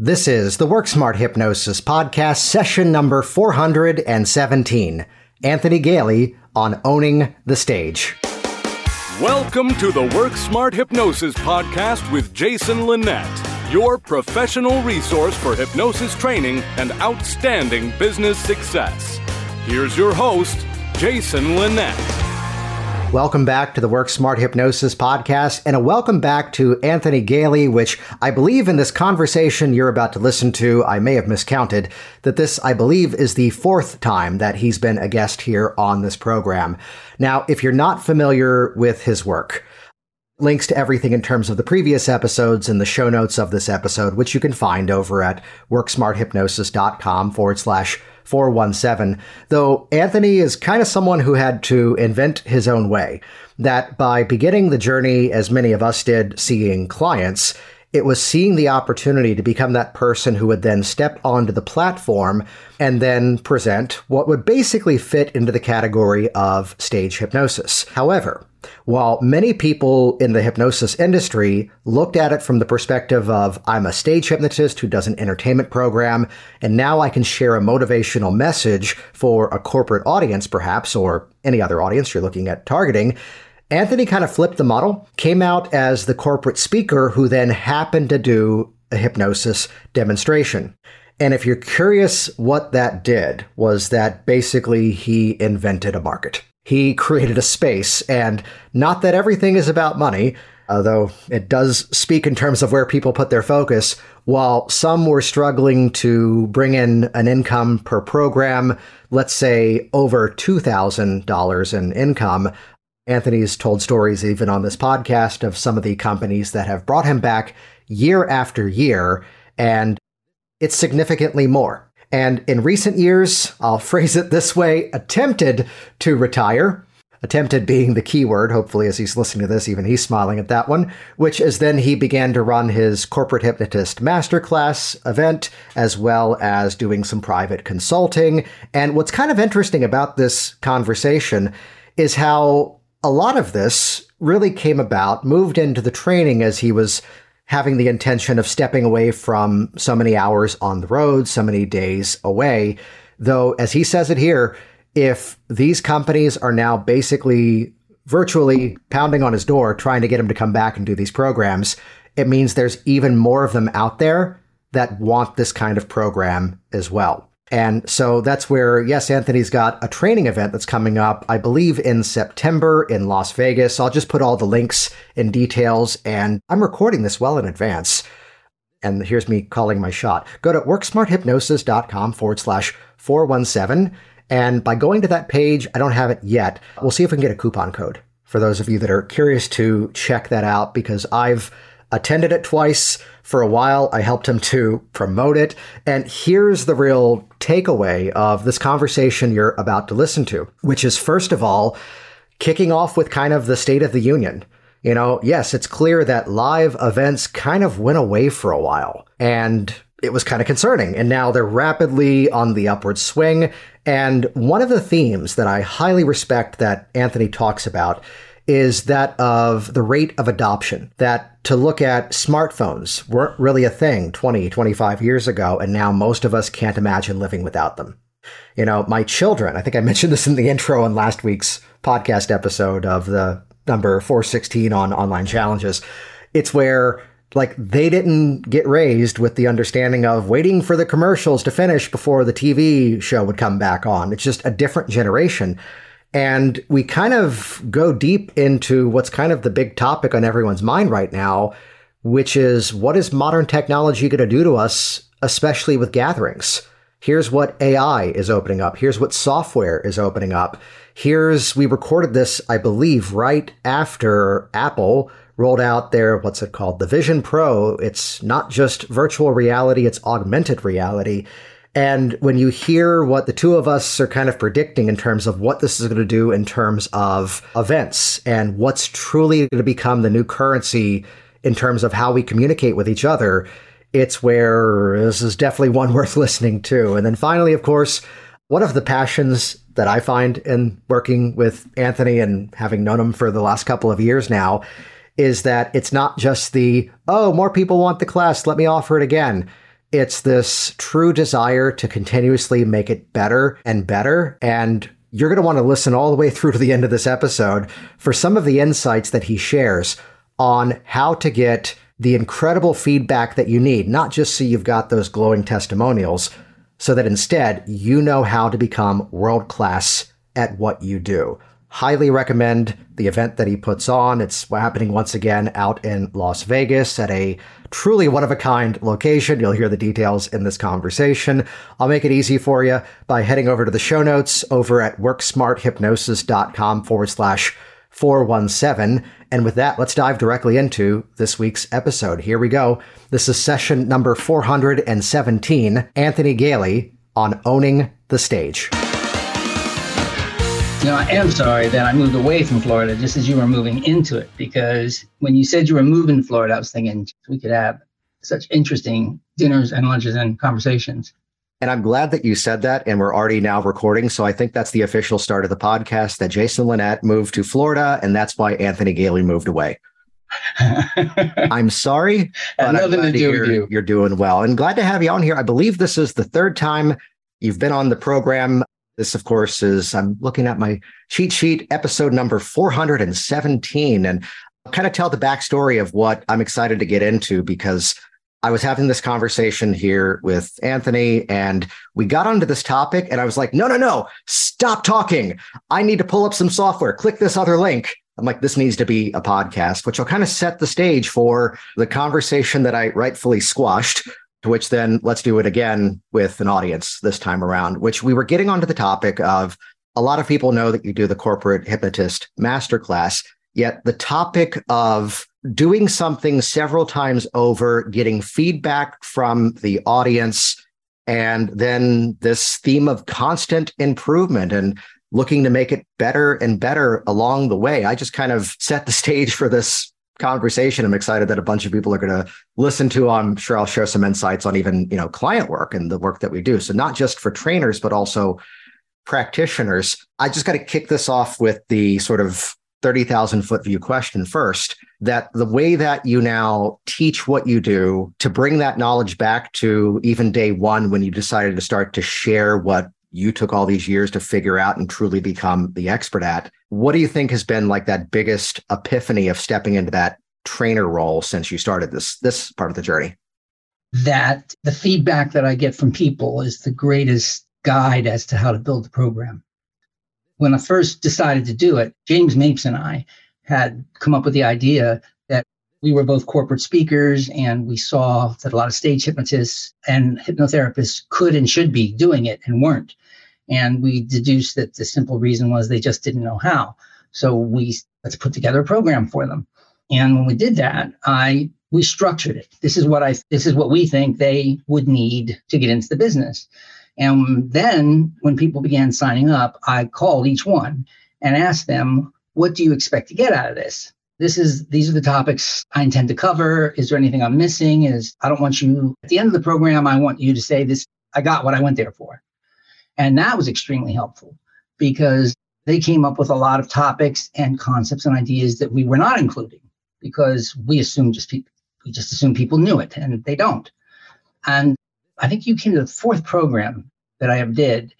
This is the Work Smart Hypnosis Podcast, session number 417. Anthony Galie on owning the stage. Welcome to the Work Smart Hypnosis Podcast with Jason Linett, your professional resource for hypnosis training and outstanding business success. Here's your host, Jason Linett. Welcome back to the Work Smart Hypnosis podcast, and a welcome back to Anthony Galie, which I believe in this conversation you're about to listen to, I may have miscounted, that this, I believe, is the fourth time that he's been a guest here on this program. Now, if you're not familiar with his work, links to everything in terms of the previous episodes in the show notes of this episode, which you can find over at worksmarthypnosis.com forward slash 417. Though Anthony is kind of someone who had to invent his own way. That by beginning the journey, as many of us did, seeing clients, it was seeing the opportunity to become that person who would then step onto the platform and then present what would basically fit into the category of stage hypnosis. However, while many people in the hypnosis industry looked at it from the perspective of, I'm a stage hypnotist who does an entertainment program, and now I can share a motivational message for a corporate audience, perhaps, or any other audience you're looking at targeting, Anthony kind of flipped the model, came out as the corporate speaker who then happened to do a hypnosis demonstration. And if you're curious what that did, was that basically he invented a market he created a space. And not that everything is about money, although it does speak in terms of where people put their focus. While some were struggling to bring in an income per program, let's say over $2,000 in income, Anthony's told stories even on this podcast of some of the companies that have brought him back year after year, and it's significantly more and in recent years, I'll phrase it this way, attempted to retire. Attempted being the key word, hopefully, as he's listening to this, even he's smiling at that one, which is then he began to run his corporate hypnotist masterclass event, as well as doing some private consulting. And what's kind of interesting about this conversation is how a lot of this really came about, moved into the training as he was having the intention of stepping away from so many hours on the road, so many days away. Though, as he says it here, if these companies are now basically virtually pounding on his door trying to get him to come back and do these programs, it means there's even more of them out there that want this kind of program as well. And so that's where, yes, Anthony's got a training event that's coming up, I believe in September in Las Vegas. I'll just put all the links and details, and I'm recording this well in advance. And here's me calling my shot. Go to worksmarthypnosis.com forward slash 417. And by going to that page, I don't have it yet. We'll see if we can get a coupon code for those of you that are curious to check that out because I've attended it twice for a while. I helped him to promote it. And here's the real takeaway of this conversation you're about to listen to, which is first of all, kicking off with kind of the state of the union. You know, yes, it's clear that live events kind of went away for a while and it was kind of concerning. And now they're rapidly on the upward swing. And one of the themes that I highly respect that Anthony talks about is that of the rate of adoption. That to look at smartphones weren't really a thing 20, 25 years ago, and now most of us can't imagine living without them. You know, my children, I think I mentioned this in the intro in last week's podcast episode of the number 416 on online challenges. It's where like they didn't get raised with the understanding of waiting for the commercials to finish before the TV show would come back on. It's just a different generation. And we kind of go deep into what's kind of the big topic on everyone's mind right now, which is what is modern technology going to do to us, especially with gatherings? Here's what AI is opening up. Here's what software is opening up. Here's, we recorded this, I believe, right after Apple rolled out their, what's it called? The Vision Pro. It's not just virtual reality, it's augmented reality. And when you hear what the two of us are kind of predicting in terms of what this is going to do in terms of events and what's truly going to become the new currency in terms of how we communicate with each other, it's where this is definitely one worth listening to. And then finally, of course, one of the passions that I find in working with Anthony and having known him for the last couple of years now is that it's not just the, oh, more people want the class, let me offer it again It's this true desire to continuously make it better and better. And you're going to want to listen all the way through to the end of this episode for some of the insights that he shares on how to get the incredible feedback that you need, not just so you've got those glowing testimonials, so that instead you know how to become world class at what you do. Highly recommend the event that he puts on. It's happening once again out in Las Vegas at a truly one of a kind location. You'll hear the details in this conversation. I'll make it easy for you by heading over to the show notes over at worksmarthypnosis.com forward slash 417. And with that, let's dive directly into this week's episode. Here we go. This is session number 417 Anthony Galie on owning the stage. You know, I am sorry that I moved away from Florida just as you were moving into it, because when you said you were moving to Florida, I was thinking we could have such interesting dinners and lunches and conversations. And I'm glad that you said that, and we're already now recording. So I think that's the official start of the podcast that Jason Linett moved to Florida, and that's why Anthony Galie moved away. I'm sorry, but nothing to do with you. You're doing well, and glad to have you on here. I believe this is the third time you've been on the program. This, of course, is I'm looking at my cheat sheet, episode number 417, and I'll kind of tell the backstory of what I'm excited to get into because I was having this conversation here with Anthony, and we got onto this topic, and I was like, no, no, no, stop talking. I need to pull up some software. Click this other link. I'm like, this needs to be a podcast, which will kind of set the stage for the conversation that I rightfully squashed to which then let's do it again with an audience this time around, which we were getting onto the topic of a lot of people know that you do the corporate hypnotist masterclass, yet the topic of doing something several times over, getting feedback from the audience, and then this theme of constant improvement and looking to make it better and better along the way. I just kind of set the stage for this conversation i'm excited that a bunch of people are going to listen to i'm sure i'll share some insights on even you know client work and the work that we do so not just for trainers but also practitioners i just got to kick this off with the sort of 30,000 foot view question first that the way that you now teach what you do to bring that knowledge back to even day one when you decided to start to share what you took all these years to figure out and truly become the expert at. What do you think has been like that biggest epiphany of stepping into that trainer role since you started this this part of the journey? That the feedback that I get from people is the greatest guide as to how to build the program. When I first decided to do it, James Mapes and I had come up with the idea that we were both corporate speakers and we saw that a lot of stage hypnotists and hypnotherapists could and should be doing it and weren't. And we deduced that the simple reason was they just didn't know how. So we let's put together a program for them. And when we did that, I we structured it. This is what I this is what we think they would need to get into the business. And then when people began signing up, I called each one and asked them, what do you expect to get out of this? This is these are the topics I intend to cover. Is there anything I'm missing? Is I don't want you at the end of the program, I want you to say this, I got what I went there for. And that was extremely helpful because they came up with a lot of topics and concepts and ideas that we were not including because we assumed just people, we just assumed people knew it and they don't. And I think you came to the fourth program that I did.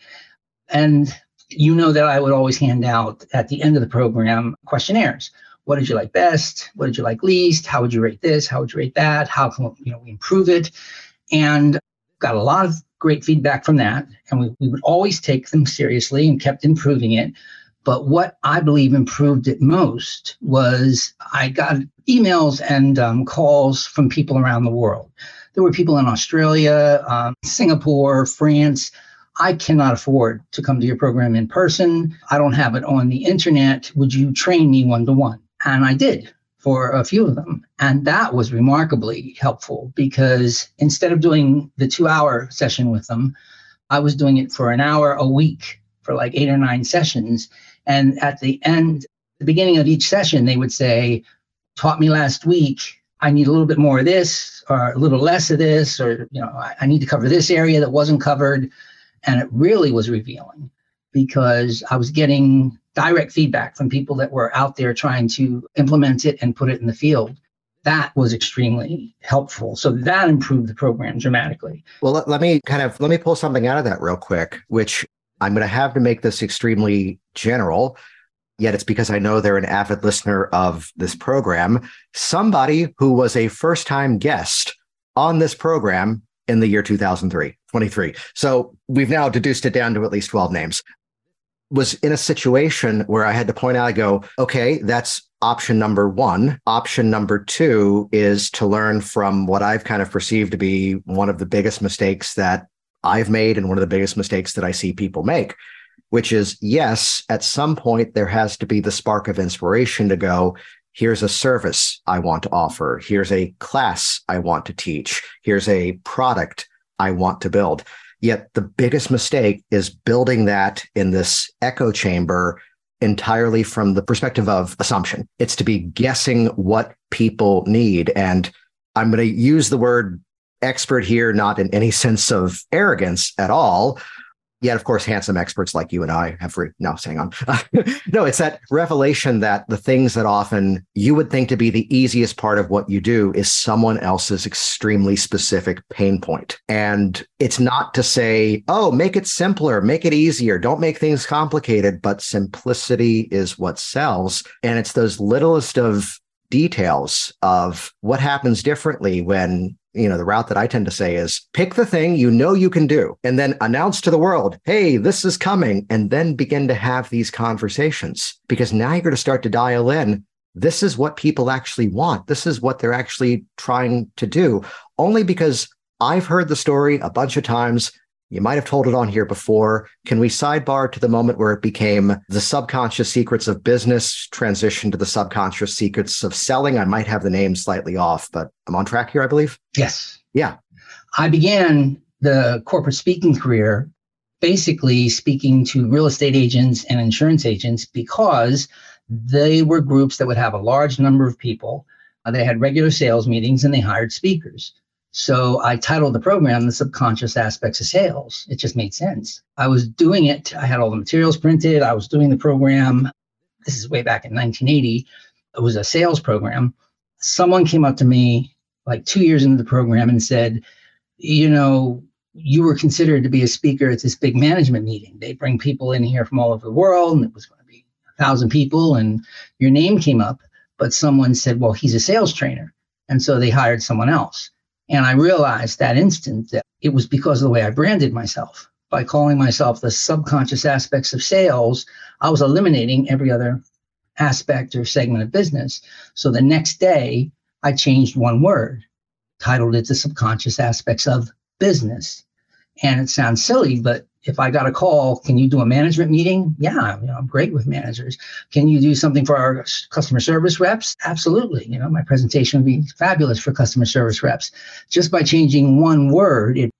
And you know that I would always hand out at the end of the program questionnaires. What did you like best? What did you like least? How would you rate this? How would you rate that? How can you know we improve it? And got a lot of great feedback from that. And we, we would always take them seriously and kept improving it. But what I believe improved it most was I got emails and um, calls from people around the world. There were people in Australia, um, Singapore, France. I cannot afford to come to your program in person. I don't have it on the internet. Would you train me one to one? And I did for a few of them. And that was remarkably helpful because instead of doing the two hour session with them, I was doing it for an hour a week for like eight or nine sessions. And at the end, the beginning of each session, they would say, Taught me last week. I need a little bit more of this or a little less of this, or, you know, I, I need to cover this area that wasn't covered. And it really was revealing because I was getting direct feedback from people that were out there trying to implement it and put it in the field. that was extremely helpful. So that improved the program dramatically. Well, let, let me kind of let me pull something out of that real quick, which I'm going to have to make this extremely general. Yet it's because I know they're an avid listener of this program. Somebody who was a first time guest on this program in the year 2003, 23. So we've now deduced it down to at least 12 names. Was in a situation where I had to point out, I go, okay, that's option number one. Option number two is to learn from what I've kind of perceived to be one of the biggest mistakes that I've made and one of the biggest mistakes that I see people make, which is yes, at some point there has to be the spark of inspiration to go, here's a service I want to offer. Here's a class I want to teach. Here's a product I want to build. Yet the biggest mistake is building that in this echo chamber entirely from the perspective of assumption. It's to be guessing what people need. And I'm going to use the word expert here, not in any sense of arrogance at all, Yet, of course, handsome experts like you and I have re- no Hang on. no, it's that revelation that the things that often you would think to be the easiest part of what you do is someone else's extremely specific pain point. And it's not to say, oh, make it simpler, make it easier, don't make things complicated, but simplicity is what sells. And it's those littlest of details of what happens differently when you know, the route that I tend to say is pick the thing you know you can do and then announce to the world, hey, this is coming, and then begin to have these conversations because now you're going to start to dial in. This is what people actually want. This is what they're actually trying to do. Only because I've heard the story a bunch of times. You might have told it on here before. Can we sidebar to the moment where it became the subconscious secrets of business transition to the subconscious secrets of selling? I might have the name slightly off, but I'm on track here, I believe. Yes. Yeah. I began the corporate speaking career basically speaking to real estate agents and insurance agents because they were groups that would have a large number of people. Uh, they had regular sales meetings and they hired speakers. So I titled the program The Subconscious Aspects of Sales. It just made sense. I was doing it. I had all the materials printed. I was doing the program. This is way back in 1980. It was a sales program. Someone came up to me like two years into the program and said, you know, you were considered to be a speaker at this big management meeting. They bring people in here from all over the world, and it was going to be a thousand people, and your name came up. But someone said, well, he's a sales trainer. And so they hired someone else. And I realized that instant that it was because of the way I branded myself. By calling myself the subconscious aspects of sales, I was eliminating every other aspect or segment of business. So the next day, I changed one word, titled it the subconscious aspects of business. And it sounds silly, but if I got a call, can you do a management meeting? Yeah, you know, I'm great with managers. Can you do something for our customer service reps? Absolutely. You know, my presentation would be fabulous for customer service reps. Just by changing one word, it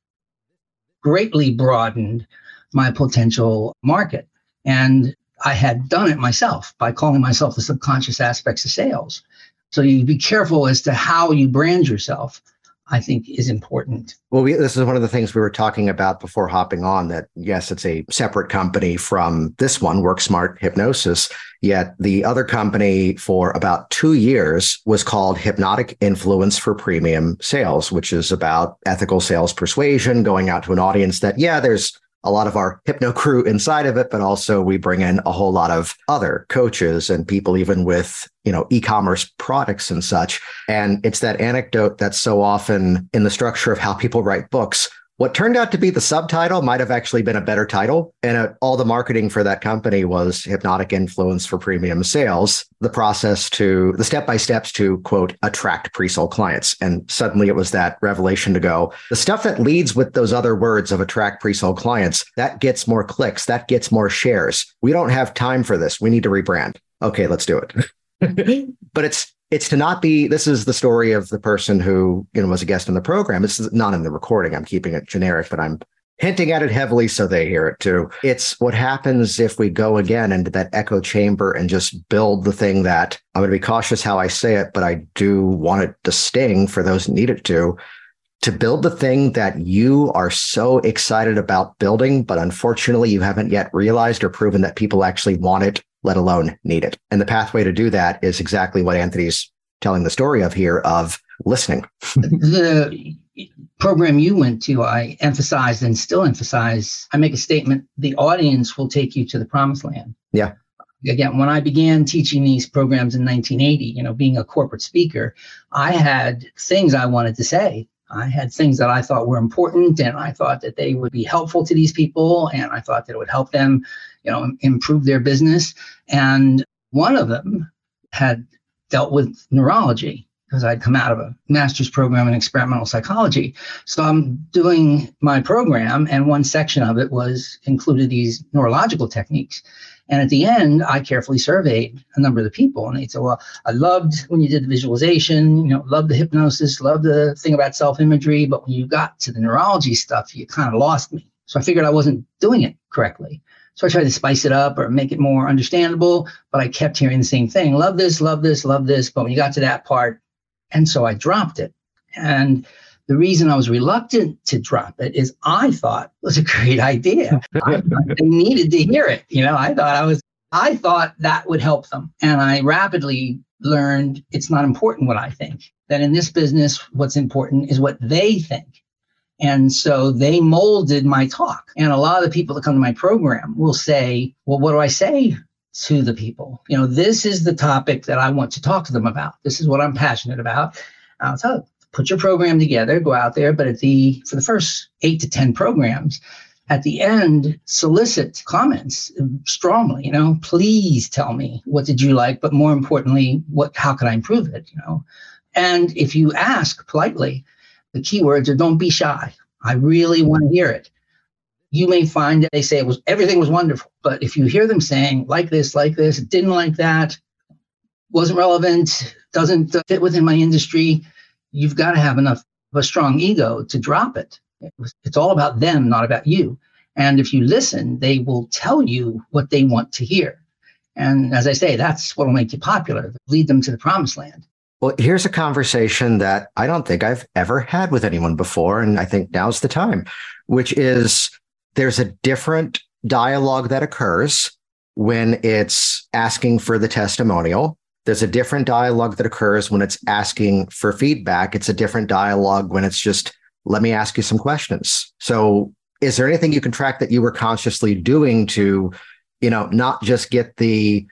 greatly broadened my potential market. And I had done it myself by calling myself the subconscious aspects of sales. So you be careful as to how you brand yourself I think is important. Well, we, this is one of the things we were talking about before hopping on that, yes, it's a separate company from this one, WorkSmart Hypnosis. Yet the other company for about two years was called Hypnotic Influence for Premium Sales, which is about ethical sales persuasion, going out to an audience that, yeah, there's a lot of our hypno crew inside of it, but also we bring in a whole lot of other coaches and people even with, you know, e-commerce products and such. And it's that anecdote that's so often in the structure of how people write books what turned out to be the subtitle might have actually been a better title. And uh, all the marketing for that company was hypnotic influence for premium sales, the process to the step by steps to quote, attract pre sold clients. And suddenly it was that revelation to go, the stuff that leads with those other words of attract pre sold clients, that gets more clicks, that gets more shares. We don't have time for this. We need to rebrand. Okay, let's do it. but it's it's to not be this is the story of the person who you know was a guest in the program. This is not in the recording. I'm keeping it generic but i'm hinting at it heavily so they hear it too. It's what happens if we go again into that echo chamber and just build the thing that i'm going to be cautious how i say it but i do want it to sting for those who need it to to build the thing that you are so excited about building, but unfortunately you haven't yet realized or proven that people actually want it let alone need it. And the pathway to do that is exactly what Anthony's telling the story of here of listening. the program you went to, I emphasized and still emphasize. I make a statement: the audience will take you to the promised land. Yeah. Again, when I began teaching these programs in 1980, you know, being a corporate speaker, I had things I wanted to say. I had things that I thought were important, and I thought that they would be helpful to these people, and I thought that it would help them, you know, improve their business. And one of them had dealt with neurology because I'd come out of a master's program in experimental psychology. So I'm doing my program, and one section of it was included these neurological techniques. And at the end, I carefully surveyed a number of the people, and they said, "Well, I loved when you did the visualization, you know, loved the hypnosis, loved the thing about self imagery, but when you got to the neurology stuff, you kind of lost me." So I figured I wasn't doing it correctly. So I tried to spice it up or make it more understandable, but I kept hearing the same thing: "Love this, love this, love this." But when you got to that part, and so I dropped it. And the reason I was reluctant to drop it is I thought it was a great idea. I they needed to hear it. You know, I thought I was, I thought that would help them. And I rapidly learned it's not important what I think, that in this business, what's important is what they think. And so they molded my talk. And a lot of the people that come to my program will say, well, what do I say to the people. You know, this is the topic that I want to talk to them about. This is what I'm passionate about. Uh, so put your program together, go out there, but at the for the first eight to ten programs, at the end, solicit comments strongly. You know, please tell me what did you like, but more importantly, what how can I improve it? You know, and if you ask politely, the keywords are don't be shy. I really want to hear it you may find that they say it was everything was wonderful. But if you hear them saying like this, like this, didn't like that, wasn't relevant, doesn't fit within my industry, you've got to have enough of a strong ego to drop it. It's all about them, not about you. And if you listen, they will tell you what they want to hear. And as I say, that's what will make you popular, lead them to the promised land. Well, here's a conversation that I don't think I've ever had with anyone before. And I think now's the time, which is there's a different dialogue that occurs when it's asking for the testimonial. There's a different dialogue that occurs when it's asking for feedback. It's a different dialogue when it's just, let me ask you some questions. So, is there anything you can track that you were consciously doing to, you know, not just get the,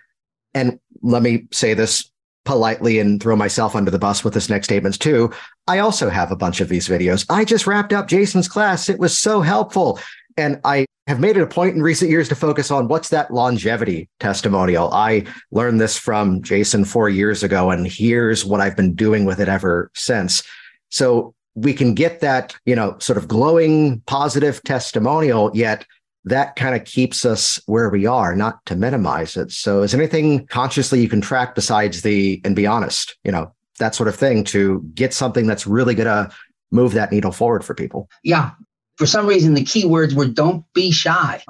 and let me say this politely and throw myself under the bus with this next statement too. I also have a bunch of these videos. I just wrapped up Jason's class. It was so helpful. And I have made it a point in recent years to focus on what's that longevity testimonial. I learned this from Jason four years ago, and here's what I've been doing with it ever since. So we can get that, you know, sort of glowing positive testimonial, yet that kind of keeps us where we are, not to minimize it. So is anything consciously you can track besides the and be honest, you know, that sort of thing to get something that's really going to move that needle forward for people? Yeah, for some reason the key words were don't be shy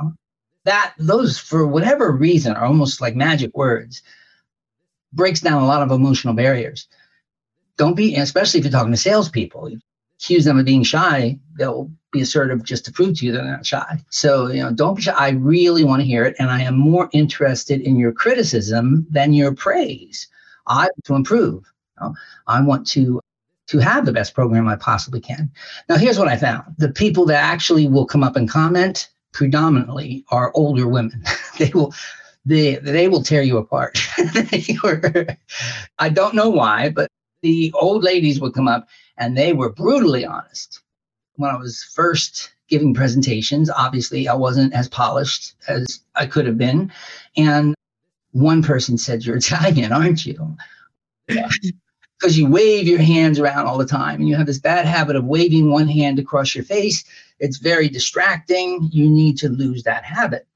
that those for whatever reason are almost like magic words breaks down a lot of emotional barriers don't be especially if you're talking to salespeople accuse them of being shy they'll be assertive just to prove to you they're not shy so you know don't be shy i really want to hear it and i am more interested in your criticism than your praise i want to improve you know, i want to to have the best program I possibly can. Now, here's what I found the people that actually will come up and comment predominantly are older women. they will. They, they will tear you apart. I don't know why, but the old ladies would come up and they were brutally honest. When I was first giving presentations, obviously I wasn't as polished as I could have been. And one person said, You're Italian, aren't you? because you wave your hands around all the time and you have this bad habit of waving one hand across your face. It's very distracting. You need to lose that habit.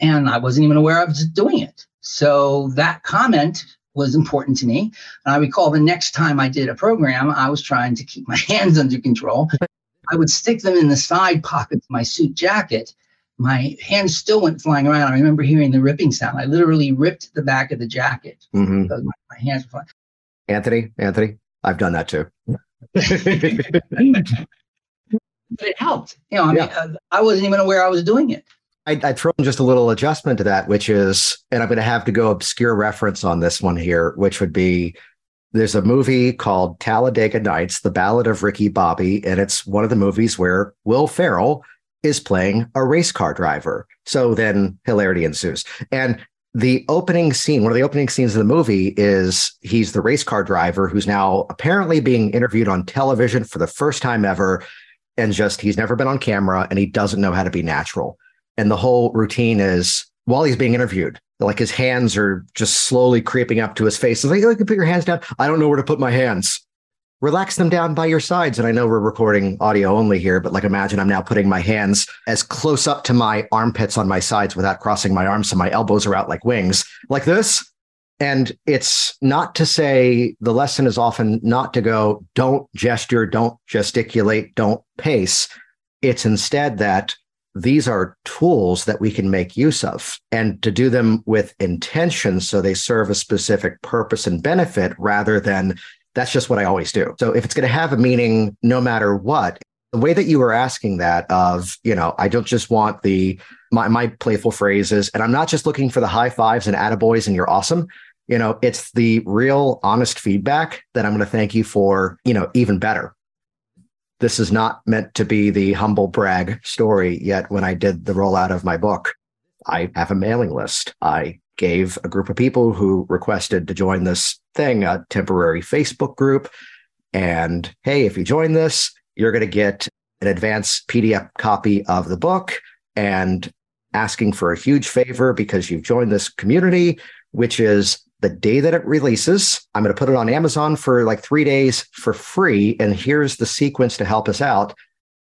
And I wasn't even aware I was doing it. So that comment was important to me. And I recall the next time I did a program, I was trying to keep my hands under control. I would stick them in the side pockets of my suit jacket. My hands still went flying around. I remember hearing the ripping sound. I literally ripped the back of the jacket mm-hmm. because my, my hands were flying. Anthony, Anthony, I've done that too. but it helped. You know, I yeah. mean, uh, I wasn't even aware I was doing it. I'd, I'd throw in just a little adjustment to that, which is, and I'm going to have to go obscure reference on this one here, which would be there's a movie called Talladega Nights, The Ballad of Ricky Bobby, and it's one of the movies where Will Ferrell is playing a race car driver. So then hilarity ensues. And the opening scene, one of the opening scenes of the movie is he's the race car driver who's now apparently being interviewed on television for the first time ever. And just he's never been on camera and he doesn't know how to be natural. And the whole routine is while he's being interviewed, like his hands are just slowly creeping up to his face. It's like, oh, you can put your hands down. I don't know where to put my hands relax them down by your sides. And I know we're recording audio only here, but like imagine I'm now putting my hands as close up to my armpits on my sides without crossing my arms. So my elbows are out like wings, like this. And it's not to say the lesson is often not to go, don't gesture, don't gesticulate, don't pace. It's instead that these are tools that we can make use of and to do them with intention so they serve a specific purpose and benefit rather than that's just what I always do. So if it's going to have a meaning no matter what, the way that you were asking that of, you know, I don't just want the my my playful phrases and I'm not just looking for the high fives and attaboys and you're awesome. You know, it's the real honest feedback that I'm going to thank you for, you know, even better. This is not meant to be the humble brag story yet when I did the rollout of my book. I have a mailing list. I gave a group of people who requested to join this thing a temporary Facebook group. And hey, if you join this, you're going to get an advance PDF copy of the book and asking for a huge favor because you've joined this community, which is the day that it releases. I'm going to put it on Amazon for like three days for free. And here's the sequence to help us out.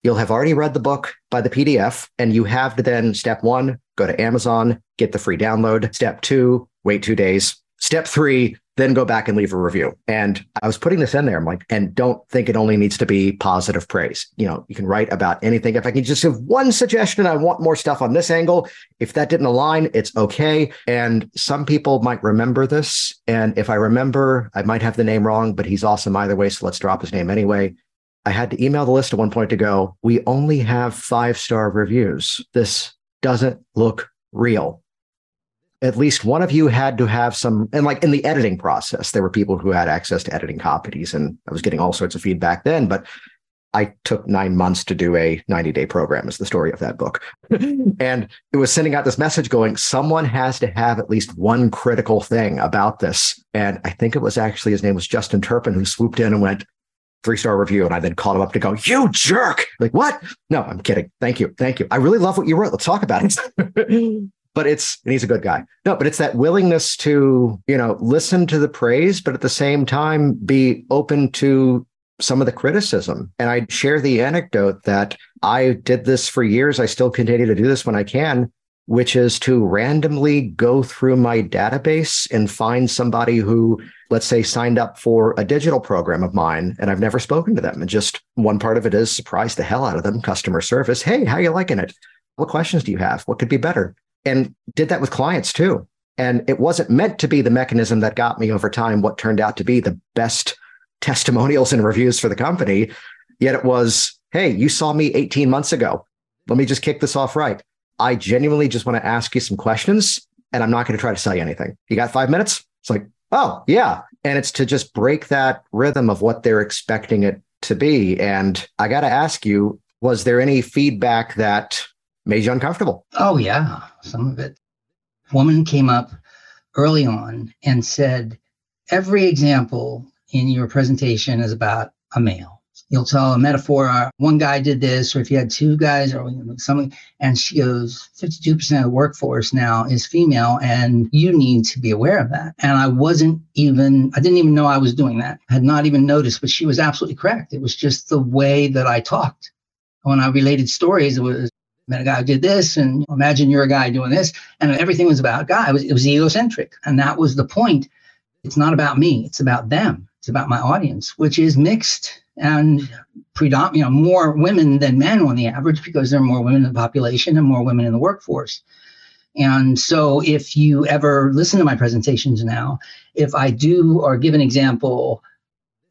You'll have already read the book by the PDF, and you have to then step one, go to Amazon, get the free download. Step two, wait two days. Step three, then go back and leave a review. And I was putting this in there. I'm like, and don't think it only needs to be positive praise. You know, you can write about anything. If I can just have one suggestion, I want more stuff on this angle. If that didn't align, it's okay. And some people might remember this. And if I remember, I might have the name wrong, but he's awesome either way. So let's drop his name anyway. I had to email the list at one point to go, we only have five star reviews. This doesn't look real at least one of you had to have some and like in the editing process there were people who had access to editing copies and i was getting all sorts of feedback then but i took nine months to do a 90 day program is the story of that book and it was sending out this message going someone has to have at least one critical thing about this and i think it was actually his name was justin turpin who swooped in and went three star review. And I then called him up to go, you jerk. Like, what? No, I'm kidding. Thank you. Thank you. I really love what you wrote. Let's talk about it. but it's and he's a good guy. No but it's that willingness to you know listen to the praise but at the same time be open to some of the criticism. And i share the anecdote that i did this for years. I still continue to do this when i can which is to randomly go through my database and find somebody who let's say signed up for a digital program of mine and i've never spoken to them. And just one part of it is surprise the hell out of them customer service. Hey how you liking it? What questions do you have? What could be better and did that with clients too. And it wasn't meant to be the mechanism that got me over time what turned out to be the best testimonials and reviews for the company. Yet it was, hey, you saw me 18 months ago. Let me just kick this off right. I genuinely just want to ask you some questions and I'm not going to try to sell you anything. You got five minutes? It's like, oh, yeah. And it's to just break that rhythm of what they're expecting it to be. And I got to ask you, was there any feedback that made you uncomfortable. Oh, yeah, some of it. Woman came up early on and said, Every example in your presentation is about a male. You'll tell a metaphor, uh, one guy did this, or if you had two guys or something, and she goes, 52% of the workforce now is female, and you need to be aware of that. And I wasn't even, I didn't even know I was doing that. I had not even noticed, but she was absolutely correct. It was just the way that I talked. When I related stories, it was met a guy who did this, and imagine you're a guy doing this, and everything was about guy. It was, it was egocentric, and that was the point. It's not about me; it's about them. It's about my audience, which is mixed and predominant, you know, more women than men on the average because there are more women in the population and more women in the workforce. And so, if you ever listen to my presentations now, if I do or give an example,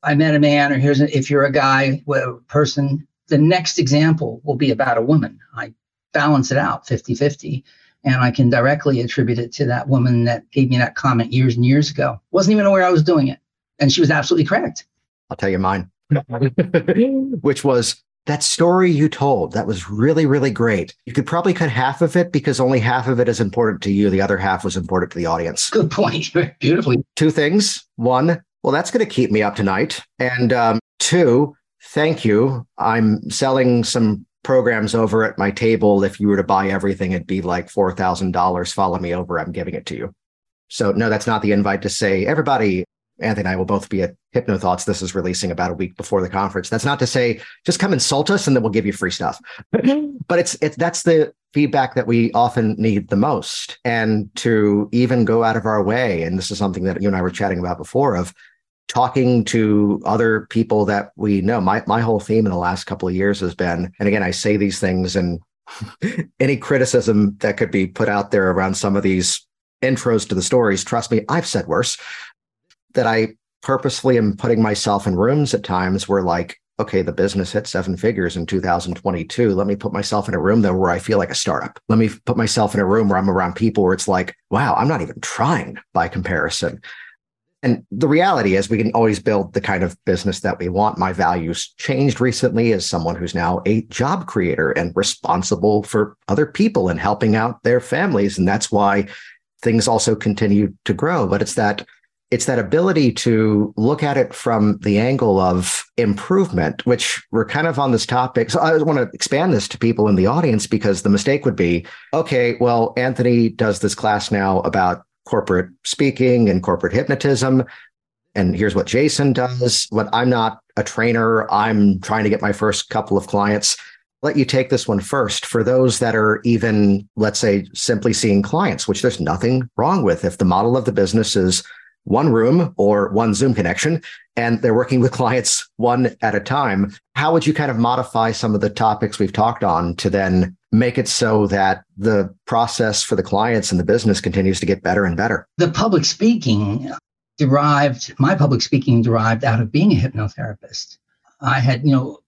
I met a man, or here's a, if you're a guy, a person, the next example will be about a woman. I balance it out 50 50. And I can directly attribute it to that woman that gave me that comment years and years ago. Wasn't even aware I was doing it. And she was absolutely correct. I'll tell you mine, which was that story you told. That was really, really great. You could probably cut half of it because only half of it is important to you. The other half was important to the audience. Good point. Beautifully. Two things. One, well, that's going to keep me up tonight. And um, two, thank you. I'm selling some programs over at my table. If you were to buy everything, it'd be like $4,000. Follow me over. I'm giving it to you. So, no, that's not the invite to say, everybody, Anthony and I will both be at HypnoThoughts. This is releasing about a week before the conference. That's not to say just come insult us and then we'll give you free stuff. Mm-hmm. but it's it's that's the feedback that we often need the most. And to even go out of our way, and this is something that you and I were chatting about before, of talking to other people that we know. My my whole theme in the last couple of years has been, and again, I say these things and any criticism that could be put out there around some of these intros to the stories, trust me, I've said worse. That I purposefully am putting myself in rooms at times where like, okay, the business hit seven figures in 2022. Let me put myself in a room though where I feel like a startup. Let me put myself in a room where I'm around people where it's like, wow, I'm not even trying by comparison. And the reality is, we can always build the kind of business that we want. My values changed recently as someone who's now a job creator and responsible for other people and helping out their families. And that's why things also continue to grow. But it's that it's that ability to look at it from the angle of improvement, which we're kind of on this topic. So I want to expand this to people in the audience because the mistake would be, okay, well, Anthony does this class now about corporate speaking and corporate hypnotism. And here's what Jason does. But I'm not a trainer. I'm trying to get my first couple of clients. Let you take this one first. For those that are even, let's say, simply seeing clients, which there's nothing wrong with. If the model of the business is one room or one Zoom connection, and they're working with clients one at a time. How would you kind of modify some of the topics we've talked on to then make it so that the process for the clients and the business continues to get better and better? The public speaking derived, my public speaking derived out of being a hypnotherapist. I had, you know,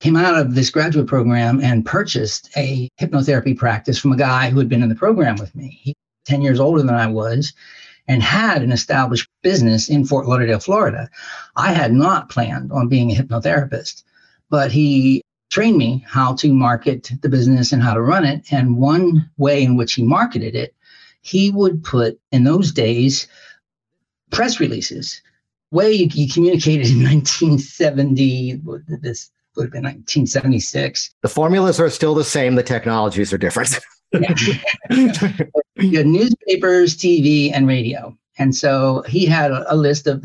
came out of this graduate program and purchased a hypnotherapy practice from a guy who had been in the program with me. He 10 years older than I was and had an established business in Fort Lauderdale, Florida. I had not planned on being a hypnotherapist, but he trained me how to market the business and how to run it. And one way in which he marketed it, he would put in those days press releases. Way you, you communicated in 1970, this would have been 1976. The formulas are still the same. The technologies are different. you had newspapers, TV, and radio. And so he had a, a list of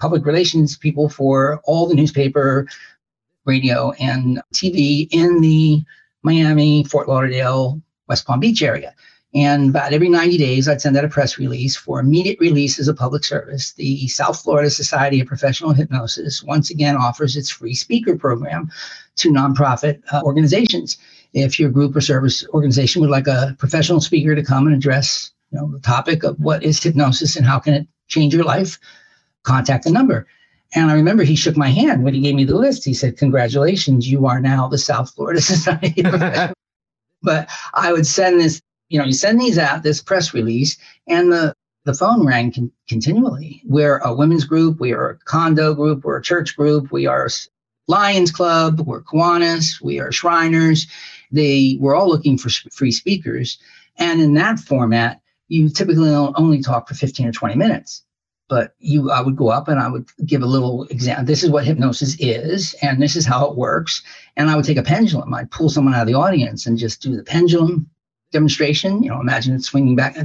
public relations people for all the newspaper, radio, and TV in the Miami, Fort Lauderdale, West Palm Beach area. And about every 90 days, I'd send out a press release for immediate release as a public service. The South Florida Society of Professional Hypnosis once again offers its free speaker program to nonprofit uh, organizations if your group or service organization would like a professional speaker to come and address you know, the topic of what is hypnosis and how can it change your life, contact the number. And I remember he shook my hand when he gave me the list. He said, Congratulations, you are now the South Florida Society. but I would send this, you know, you send these out, this press release, and the, the phone rang con- continually. We're a women's group, we are a condo group, we're a church group, we are Lions Club, we're Kiwanis, we are Shriners. They were all looking for free speakers. And in that format, you typically only talk for 15 or 20 minutes. But you, I would go up and I would give a little example. This is what hypnosis is, and this is how it works. And I would take a pendulum. I'd pull someone out of the audience and just do the pendulum demonstration. You know, imagine it swinging back.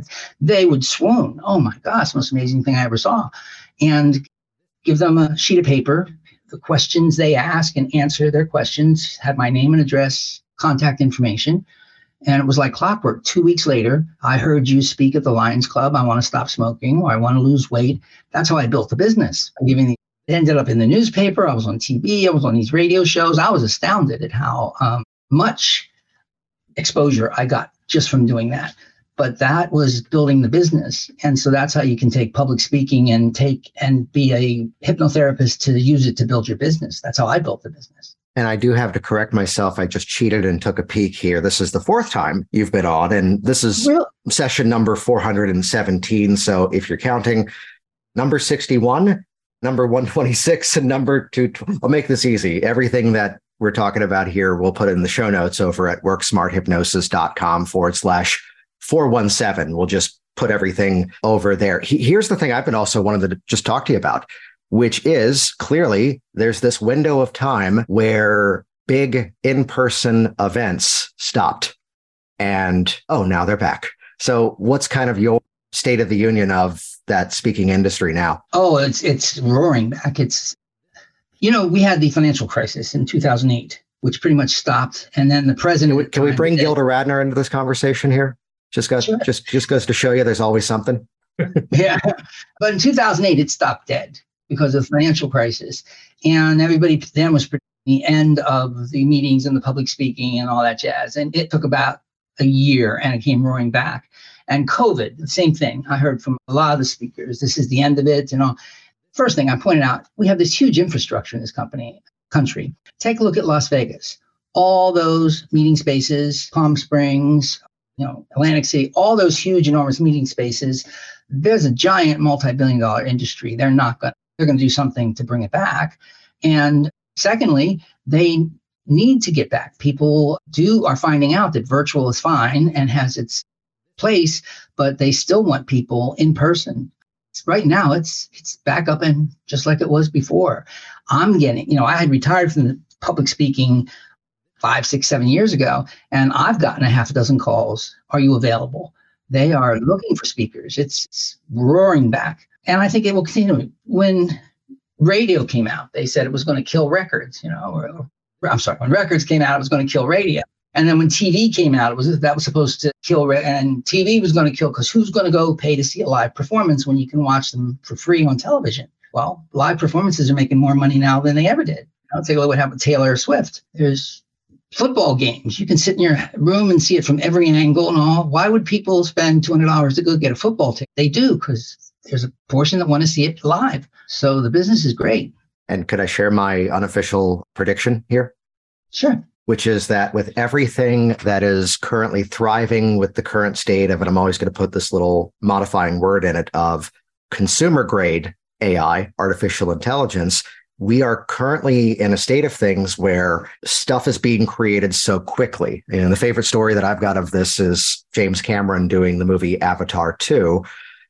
They would swoon. Oh my gosh, most amazing thing I ever saw. And give them a sheet of paper the questions they ask and answer their questions, Have my name and address, contact information. And it was like clockwork. Two weeks later, I heard you speak at the Lions Club. I want to stop smoking or I want to lose weight. That's how I built the business. Giving the, it ended up in the newspaper. I was on TV. I was on these radio shows. I was astounded at how um, much exposure I got just from doing that but that was building the business and so that's how you can take public speaking and take and be a hypnotherapist to use it to build your business that's how i built the business and I do have to correct myself. I just cheated and took a peek here. This is the fourth time you've been on, and this is really? session number 417. So if you're counting number 61, number 126 and number two. I'll make this easy. Everything that we're talking about here, we'll put in the show notes over at worksmarthypnosis.com forward slash 417. We'll just put everything over there. Here's the thing I've been also wanted to just talk to you about, which is clearly there's this window of time where big in person events stopped. And oh, now they're back. So, what's kind of your state of the union of that speaking industry now? Oh, it's it's roaring back. It's you know, we had the financial crisis in 2008, which pretty much stopped, and then the president. Can we, can we bring Gilda Radner into this conversation here? Just goes sure. just just goes to show you there's always something. yeah, but in 2008 it stopped dead because of the financial crisis, and everybody then was the end of the meetings and the public speaking and all that jazz, and it took about a year and it came roaring back. And COVID, the same thing. I heard from a lot of the speakers. This is the end of it, and all. First thing I pointed out, we have this huge infrastructure in this company country. Take a look at Las Vegas. All those meeting spaces, Palm Springs, you know, Atlantic City, all those huge, enormous meeting spaces. There's a giant multi-billion dollar industry. They're not going they're going to do something to bring it back. And secondly, they need to get back. People do are finding out that virtual is fine and has its place, but they still want people in person. Right now, it's it's back up and just like it was before. I'm getting, you know, I had retired from the public speaking five, six, seven years ago, and I've gotten a half a dozen calls. Are you available? They are looking for speakers. It's, it's roaring back. And I think it will continue. When radio came out, they said it was going to kill records, you know, or, I'm sorry, when records came out, it was going to kill radio. And then when TV came out, it was that was supposed to kill, and TV was going to kill because who's going to go pay to see a live performance when you can watch them for free on television? Well, live performances are making more money now than they ever did. I'll take a look what happened with Taylor Swift. There's football games. You can sit in your room and see it from every angle and all. Why would people spend $200 to go get a football ticket? They do because there's a portion that want to see it live. So the business is great. And could I share my unofficial prediction here? Sure. Which is that with everything that is currently thriving with the current state of, and I'm always going to put this little modifying word in it of consumer grade AI, artificial intelligence, we are currently in a state of things where stuff is being created so quickly. And the favorite story that I've got of this is James Cameron doing the movie Avatar 2,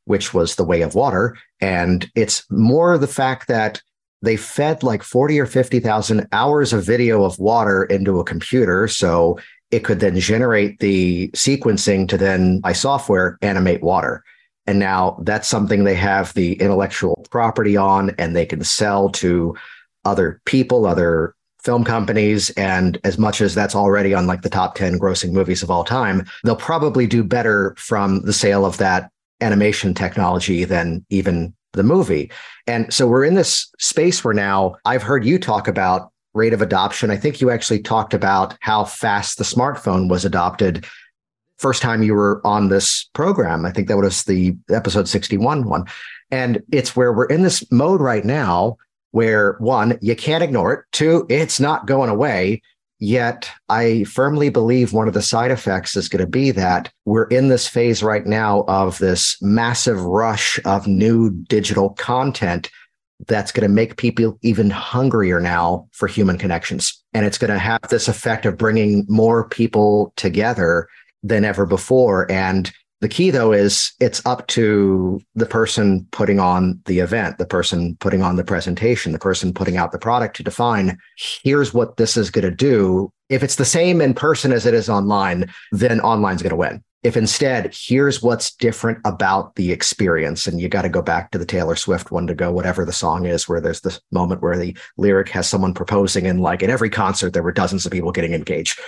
which was The Way of Water. And it's more the fact that they fed like 40 or 50,000 hours of video of water into a computer. So it could then generate the sequencing to then by software animate water. And now that's something they have the intellectual property on and they can sell to other people, other film companies. And as much as that's already on like the top 10 grossing movies of all time, they'll probably do better from the sale of that animation technology than even the movie. And so we're in this space where now I've heard you talk about rate of adoption. I think you actually talked about how fast the smartphone was adopted first time you were on this program. I think that was the episode 61 one. And it's where we're in this mode right now where one, you can't ignore it. Two, it's not going away. Yet I firmly believe one of the side effects is going to be that we're in this phase right now of this massive rush of new digital content that's going to make people even hungrier now for human connections. And it's going to have this effect of bringing more people together than ever before. And the key though is it's up to the person putting on the event, the person putting on the presentation, the person putting out the product to define here's what this is going to do. If it's the same in person as it is online, then online's going to win. If instead, here's what's different about the experience, and you got to go back to the Taylor Swift one to go, whatever the song is, where there's this moment where the lyric has someone proposing, and like in every concert, there were dozens of people getting engaged.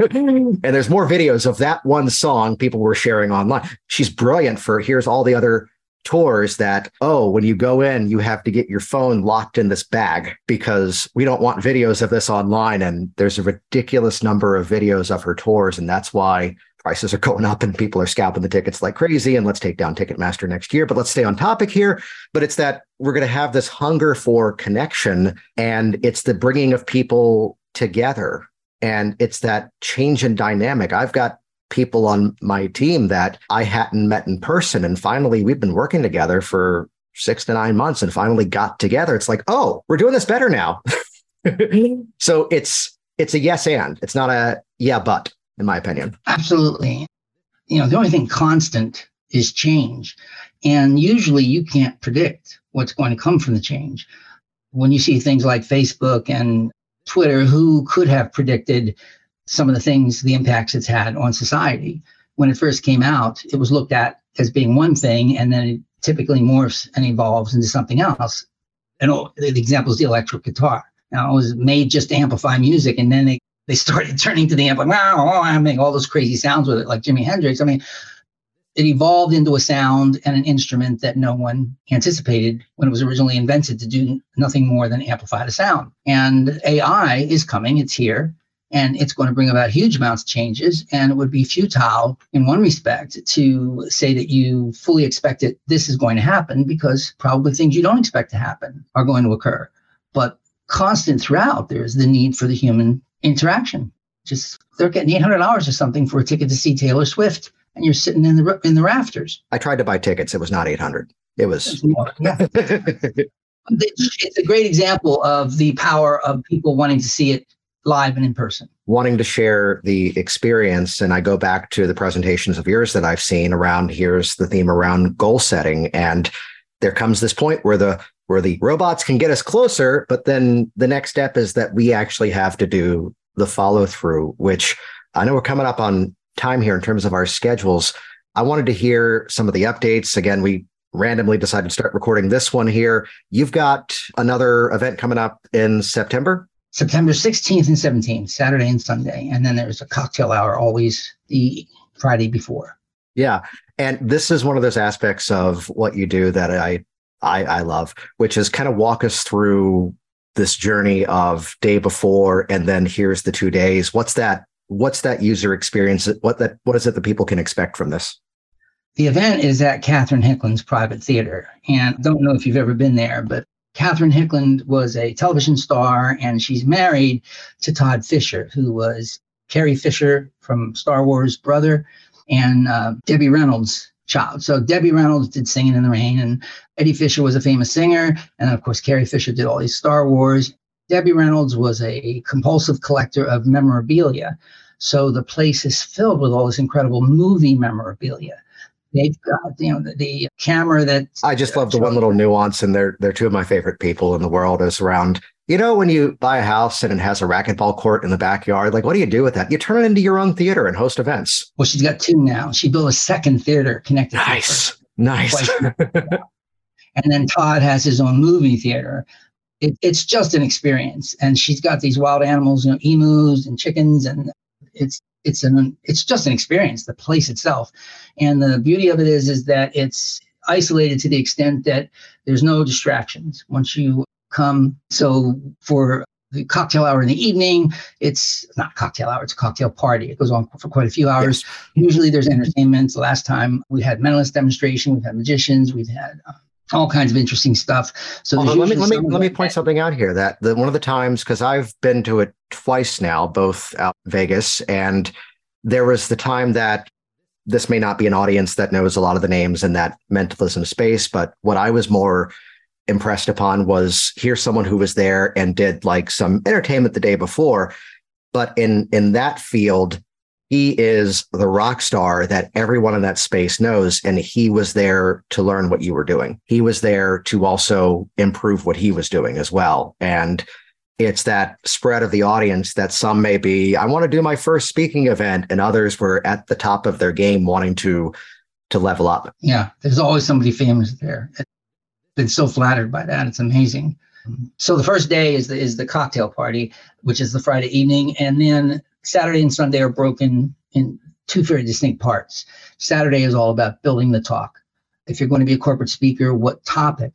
and there's more videos of that one song people were sharing online. She's brilliant for here's all the other tours that, oh, when you go in, you have to get your phone locked in this bag because we don't want videos of this online. And there's a ridiculous number of videos of her tours. And that's why prices are going up and people are scalping the tickets like crazy. And let's take down Ticketmaster next year. But let's stay on topic here. But it's that we're going to have this hunger for connection and it's the bringing of people together and it's that change in dynamic. I've got people on my team that I hadn't met in person. And finally, we've been working together for six to nine months and finally got together, it's like, oh, we're doing this better now. so it's it's a yes and it's not a yeah but in my opinion. Absolutely. You know, the only thing constant is change. And usually you can't predict what's going to come from the change. When you see things like Facebook and Twitter, who could have predicted some of the things, the impacts it's had on society? When it first came out, it was looked at as being one thing, and then it typically morphs and evolves into something else. And the example is the electric guitar. Now, it was made just to amplify music, and then they, they started turning to the amp like, wow, I'm making all those crazy sounds with it, like Jimi Hendrix. I mean, it evolved into a sound and an instrument that no one anticipated when it was originally invented to do nothing more than amplify the sound. And AI is coming, it's here, and it's going to bring about huge amounts of changes. And it would be futile in one respect to say that you fully expect that this is going to happen because probably things you don't expect to happen are going to occur. But constant throughout, there's the need for the human interaction. Just they're getting $800 or something for a ticket to see Taylor Swift and you're sitting in the in the rafters. I tried to buy tickets. It was not 800. It was. It's a great example of the power of people wanting to see it live and in person. Wanting to share the experience. And I go back to the presentations of yours that I've seen around here's the theme around goal setting. And there comes this point where the where the robots can get us closer, but then the next step is that we actually have to do the follow through, which I know we're coming up on time here in terms of our schedules. I wanted to hear some of the updates. Again, we randomly decided to start recording this one here. You've got another event coming up in September? September 16th and 17th, Saturday and Sunday. And then there's a cocktail hour always the Friday before. Yeah. And this is one of those aspects of what you do that I I, I love, which is kind of walk us through this journey of day before and then here's the two days. What's that what's that user experience? What that what is it that people can expect from this? The event is at Catherine Hickland's private theater. And don't know if you've ever been there, but Catherine Hickland was a television star and she's married to Todd Fisher, who was Carrie Fisher from Star Wars brother and uh, Debbie Reynolds' child. So Debbie Reynolds did Singing in the Rain and Eddie Fisher was a famous singer. And of course, Carrie Fisher did all these Star Wars. Debbie Reynolds was a compulsive collector of memorabilia. So the place is filled with all this incredible movie memorabilia. They've got, you know, the, the camera that I just love the one little nuance, and they're they're two of my favorite people in the world is around. You know, when you buy a house and it has a racquetball court in the backyard, like what do you do with that? You turn it into your own theater and host events. Well, she's got two now. She built a second theater connected. Nice, nice. and then Todd has his own movie theater it, it's just an experience. And she's got these wild animals, you know, emus and chickens, and it's it's an it's just an experience. The place itself, and the beauty of it is is that it's isolated to the extent that there's no distractions once you come. So for the cocktail hour in the evening. It's not cocktail hour, it's a cocktail party. It goes on for quite a few hours. Yes. Usually there's entertainment. The last time we had mentalist demonstration, we've had magicians, we've had um, all kinds of interesting stuff. So let me let me let me point something out here that the, one of the times because I've been to it twice now, both out Vegas, and there was the time that this may not be an audience that knows a lot of the names in that mentalism space, but what I was more impressed upon was here's someone who was there and did like some entertainment the day before, but in in that field he is the rock star that everyone in that space knows. And he was there to learn what you were doing. He was there to also improve what he was doing as well. And it's that spread of the audience that some may be, I want to do my first speaking event, and others were at the top of their game wanting to to level up. Yeah, there's always somebody famous there. I've been so flattered by that. It's amazing. So the first day is the is the cocktail party, which is the Friday evening, and then Saturday and Sunday are broken in two very distinct parts. Saturday is all about building the talk. If you're going to be a corporate speaker, what topic?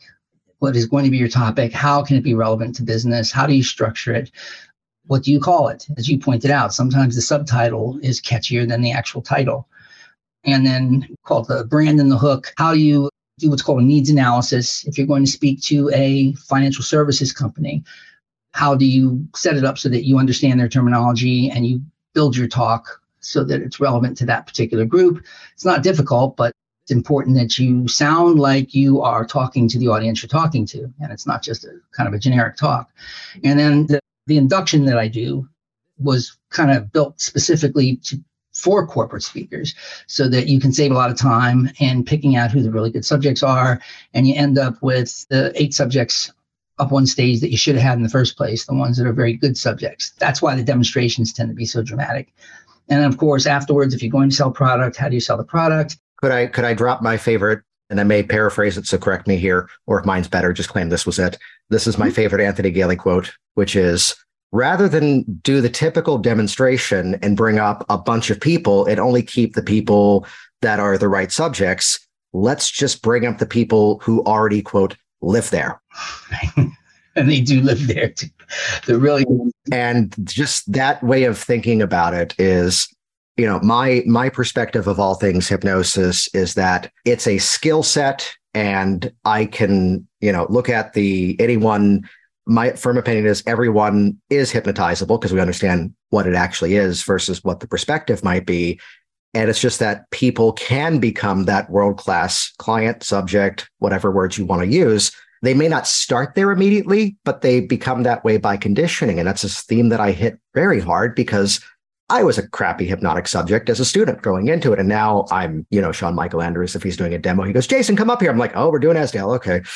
What is going to be your topic? How can it be relevant to business? How do you structure it? What do you call it? As you pointed out, sometimes the subtitle is catchier than the actual title. And then called the brand and the hook. How do you do what's called a needs analysis? If you're going to speak to a financial services company, how do you set it up so that you understand their terminology and you build your talk so that it's relevant to that particular group it's not difficult but it's important that you sound like you are talking to the audience you're talking to, and it's not just a kind of a generic talk. And then the, the induction that I do was kind of built specifically to for corporate speakers so that you can save a lot of time in picking out who the really good subjects are and you end up with the eight subjects up on stage that you should have had in the first place the ones that are very good subjects that's why the demonstrations tend to be so dramatic and of course afterwards if you're going to sell product how do you sell the product could I could I drop my favorite? And I may paraphrase it, so correct me here, or if mine's better, just claim this was it. This is my mm-hmm. favorite Anthony Galie quote, which is rather than do the typical demonstration and bring up a bunch of people and only keep the people that are the right subjects, let's just bring up the people who already, quote, live there. and they do live there too. They're really. And just that way of thinking about it is you know my my perspective of all things hypnosis is that it's a skill set and i can you know look at the anyone my firm opinion is everyone is hypnotizable because we understand what it actually is versus what the perspective might be and it's just that people can become that world class client subject whatever words you want to use they may not start there immediately but they become that way by conditioning and that's a theme that i hit very hard because I was a crappy hypnotic subject as a student going into it. And now I'm, you know, Sean Michael Andrews, if he's doing a demo, he goes, Jason, come up here. I'm like, oh, we're doing Esdaile. Okay.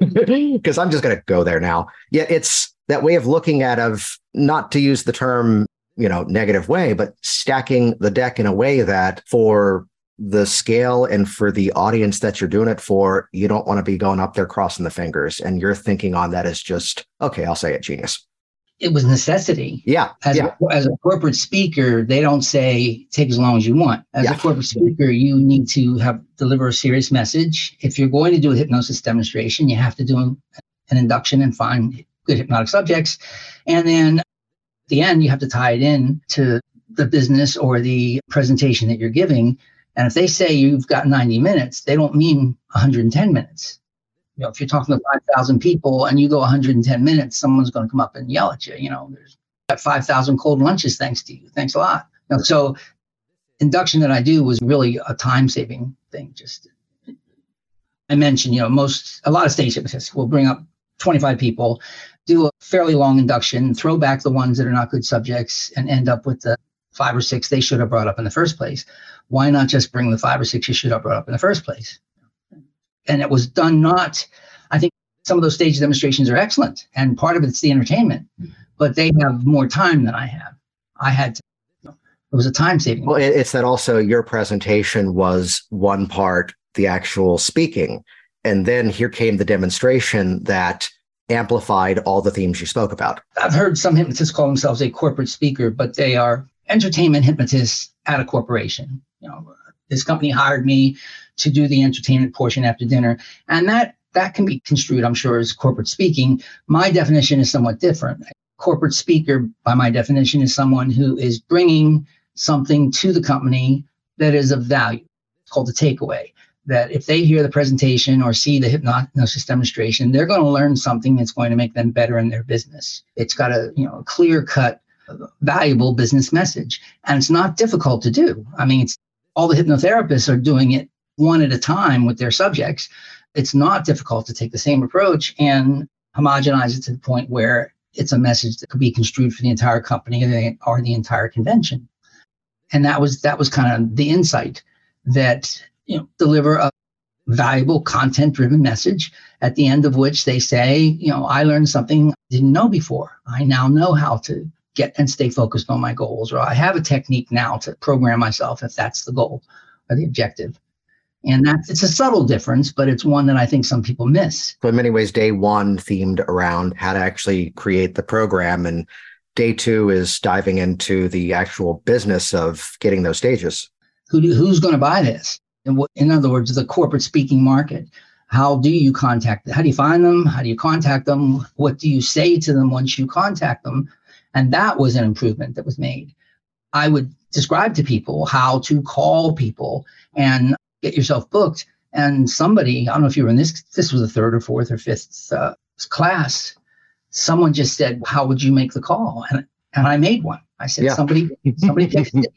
Because I'm just going to go there now. Yet it's that way of looking at of not to use the term, you know, negative way, but stacking the deck in a way that for the scale and for the audience that you're doing it for, you don't want to be going up there crossing the fingers. And you're thinking on that is just, okay, I'll say it, genius it was necessity. Yeah. As, yeah. A, as a corporate speaker, they don't say take as long as you want. As yeah. a corporate speaker, you need to have deliver a serious message. If you're going to do a hypnosis demonstration, you have to do an induction and find good hypnotic subjects. And then the end, you have to tie it in to the business or the presentation that you're giving. And if they say you've got 90 minutes, they don't mean 110 minutes you know, if you're talking to 5,000 people and you go 110 minutes, someone's going to come up and yell at you. You know, there's got 5,000 cold lunches thanks to you. Thanks a lot. You know, so induction that I do was really a time saving thing. Just I mentioned, you know, most a lot of stage hypnotists will bring up 25 people, do a fairly long induction, throw back the ones that are not good subjects, and end up with the five or six they should have brought up in the first place. Why not just bring the five or six you should have brought up in the first place? and it was done not i think some of those stage demonstrations are excellent and part of it's the entertainment but they have more time than i have i had to, it was a time saving well it's that also your presentation was one part the actual speaking and then here came the demonstration that amplified all the themes you spoke about i've heard some hypnotists call themselves a corporate speaker but they are entertainment hypnotists at a corporation you know this company hired me to do the entertainment portion after dinner. And that that can be construed, I'm sure, as corporate speaking. My definition is somewhat different. Corporate speaker, by my definition, is someone who is bringing something to the company that is of value. It's called a takeaway. That if they hear the presentation or see the hypnosis demonstration, they're going to learn something that's going to make them better in their business. It's got a you know clear cut, valuable business message, and it's not difficult to do. I mean, it's all the hypnotherapists are doing it one at a time with their subjects, it's not difficult to take the same approach and homogenize it to the point where it's a message that could be construed for the entire company or the entire convention. And that was that was kind of the insight that you know deliver a valuable content driven message at the end of which they say, you know, I learned something I didn't know before. I now know how to get and stay focused on my goals, or I have a technique now to program myself if that's the goal or the objective. And that's it's a subtle difference, but it's one that I think some people miss. So in many ways, day one themed around how to actually create the program. And day two is diving into the actual business of getting those stages. Who do, who's going to buy this? What, in other words, the corporate speaking market. How do you contact? them? How do you find them? How do you contact them? What do you say to them once you contact them? And that was an improvement that was made. I would describe to people how to call people and get yourself booked. And somebody, I don't know if you were in this, this was the third or fourth or fifth uh, class. Someone just said, "How would you make the call?" And and I made one. I said, yeah. "Somebody, somebody fixed it."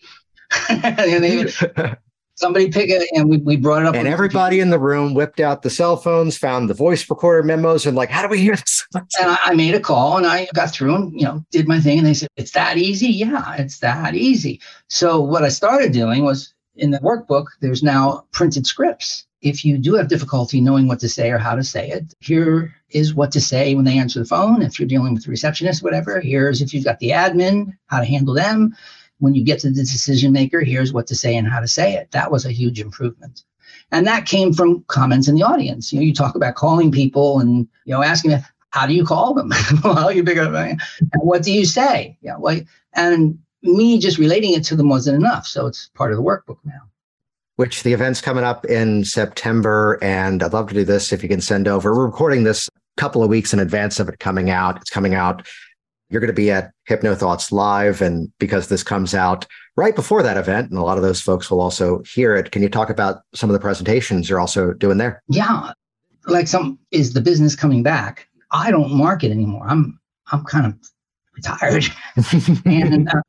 and, they, somebody pick it and we, we brought it up and everybody in the room whipped out the cell phones found the voice recorder memos and like how do we hear this? And I, I, made a call and i got through and you know did my thing and they said it's that easy? Yeah it's that easy. So what i started doing was in the workbook there's now printed scripts. If you do have difficulty knowing what to say or how to say it here is what to say when they answer the phone if you're dealing with the receptionist whatever. Here's if you've got the admin how to handle them when you get to the decision maker, here's what to say and how to say it. That was a huge improvement. And that came from comments in the audience. You know, you talk about calling people and, you know, asking them, how do you call them? well, you pick up, and what do you say? Yeah, like, and me just relating it to them wasn't enough. So it's part of the workbook now. Which the event's coming up in September. And I'd love to do this if you can send over. We're recording this a couple of weeks in advance of it coming out. It's coming out you're going to be at HypnoThoughts Live. And because this comes out right before that event, and a lot of those folks will also hear it, can you talk about some of the presentations you're also doing there? Yeah. Like some is the business coming back. I don't market anymore. I'm I'm kind of retired and uh,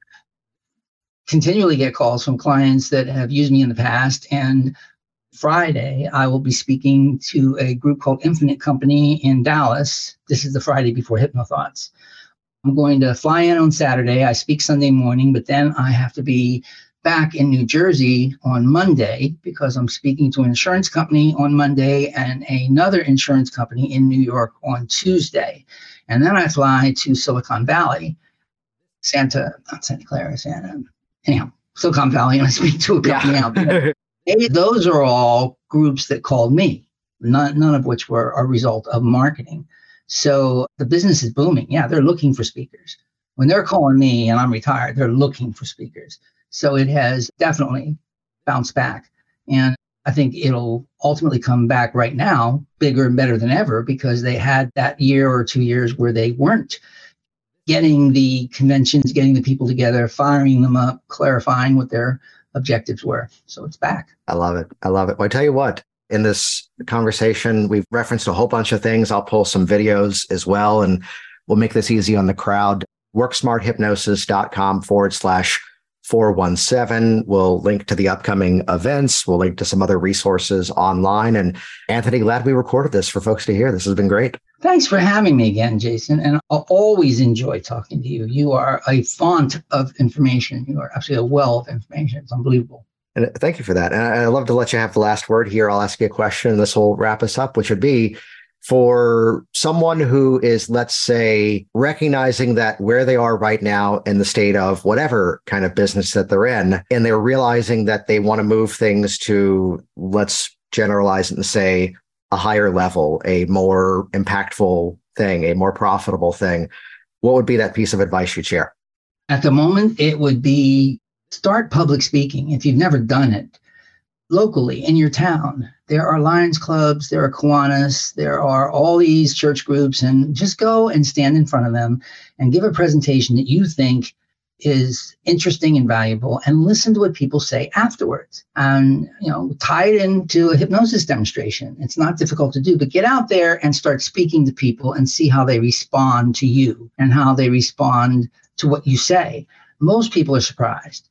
continually get calls from clients that have used me in the past. And Friday, I will be speaking to a group called Infinite Company in Dallas. This is the Friday before HypnoThoughts. I'm going to fly in on Saturday. I speak Sunday morning, but then I have to be back in New Jersey on Monday because I'm speaking to an insurance company on Monday and another insurance company in New York on Tuesday. And then I fly to Silicon Valley, Santa, not Santa Clara, Santa, anyhow, Silicon Valley, and I speak to a company yeah. out there. those are all groups that called me, none, none of which were a result of marketing. So the business is booming. Yeah, they're looking for speakers. When they're calling me and I'm retired, they're looking for speakers. So it has definitely bounced back. And I think it'll ultimately come back right now bigger and better than ever because they had that year or two years where they weren't getting the conventions, getting the people together, firing them up, clarifying what their objectives were. So it's back. I love it. I love it. Well, I tell you what, in this conversation. We've referenced a whole bunch of things. I'll pull some videos as well, and we'll make this easy on the crowd. WorkSmartHypnosis.com forward slash 417. We'll link to the upcoming events. We'll link to some other resources online. And Anthony, glad we recorded this for folks to hear. This has been great. Thanks for having me again, Jason. And I'll always enjoy talking to you. You are a font of information. You are absolutely a well of information. It's unbelievable. And uh, thank you for that. And I'd love to let you have the last word here. I'll ask you a question this will wrap us up, which would be for someone who is, let's say, recognizing that where they are right now in the state of whatever kind of business that they're in, and they're realizing that they want to move things to, let's generalize and say, a higher level, a more impactful thing, a more profitable thing. What would be that piece of advice you'd share? At the moment, it would be Start public speaking if you've never done it locally in your town. There are Lions clubs, there are Kiwanis, there are all these church groups, and just go and stand in front of them and give a presentation that you think is interesting and valuable and listen to what people say afterwards. And you know tie it into a hypnosis demonstration. It's not difficult to do but get out there and start speaking to people and see how they respond to you and how they respond to what you say. Most people are surprised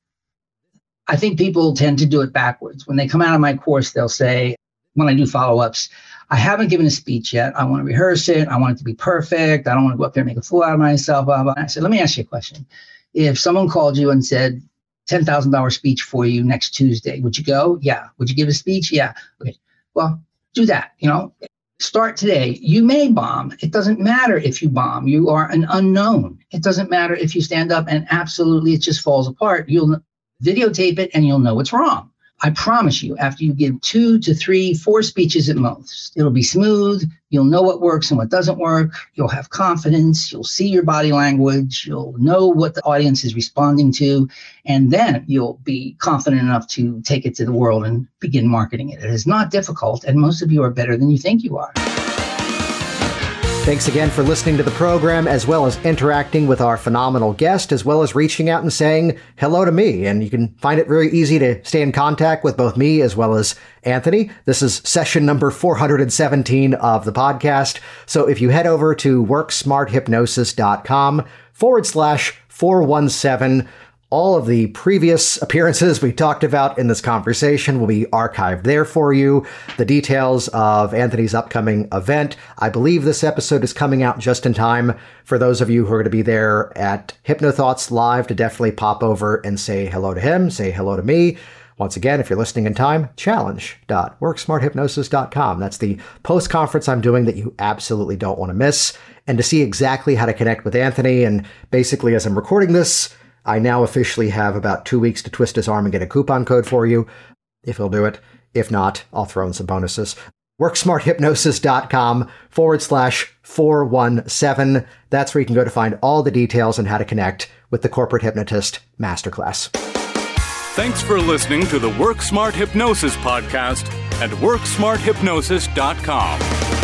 I think people tend to do it backwards. When they come out of my course, they'll say, when I do follow ups, I haven't given a speech yet. I want to rehearse it. I want it to be perfect. I don't want to go up there and make a fool out of myself. Blah, blah. I said, let me ask you a question. If someone called you and said, $10,000 speech for you next Tuesday, would you go? Yeah. Would you give a speech? Yeah. Okay. Well, do that. You know, start today. You may bomb. It doesn't matter if you bomb. You are an unknown. It doesn't matter if you stand up and absolutely it just falls apart. You'll videotape it, and you'll know what's wrong. I promise you, after you give two to three, four speeches at most, it'll be smooth. You'll know what works and what doesn't work. You'll have confidence. You'll see your body language. You'll know what the audience is responding to. And then you'll be confident enough to take it to the world and begin marketing it. It is not difficult, and most of you are better than you think you are. Thanks again for listening to the program, as well as interacting with our phenomenal guest, as well as reaching out and saying hello to me. And you can find it very easy to stay in contact with both me as well as Anthony. This is session number 417 of the podcast. So if you head over to worksmarthypnosis.com forward slash 417, All of the previous appearances we talked about in this conversation will be archived there for you. The details of Anthony's upcoming event. I believe this episode is coming out just in time for those of you who are going to be there at HypnoThoughts Live to definitely pop over and say hello to him, say hello to me. Once again, if you're listening in time, challenge.worksmarthypnosis.com. That's the post conference I'm doing that you absolutely don't want to miss. And to see exactly how to connect with Anthony, and basically, as I'm recording this, I now officially have about two weeks to twist his arm and get a coupon code for you, if he'll do it. If not, I'll throw in some bonuses. WorkSmartHypnosis.com forward slash 417. That's where you can go to find all the details on how to connect with the Corporate Hypnotist Masterclass. Thanks for listening to the Work Smart Hypnosis podcast at WorkSmartHypnosis.com.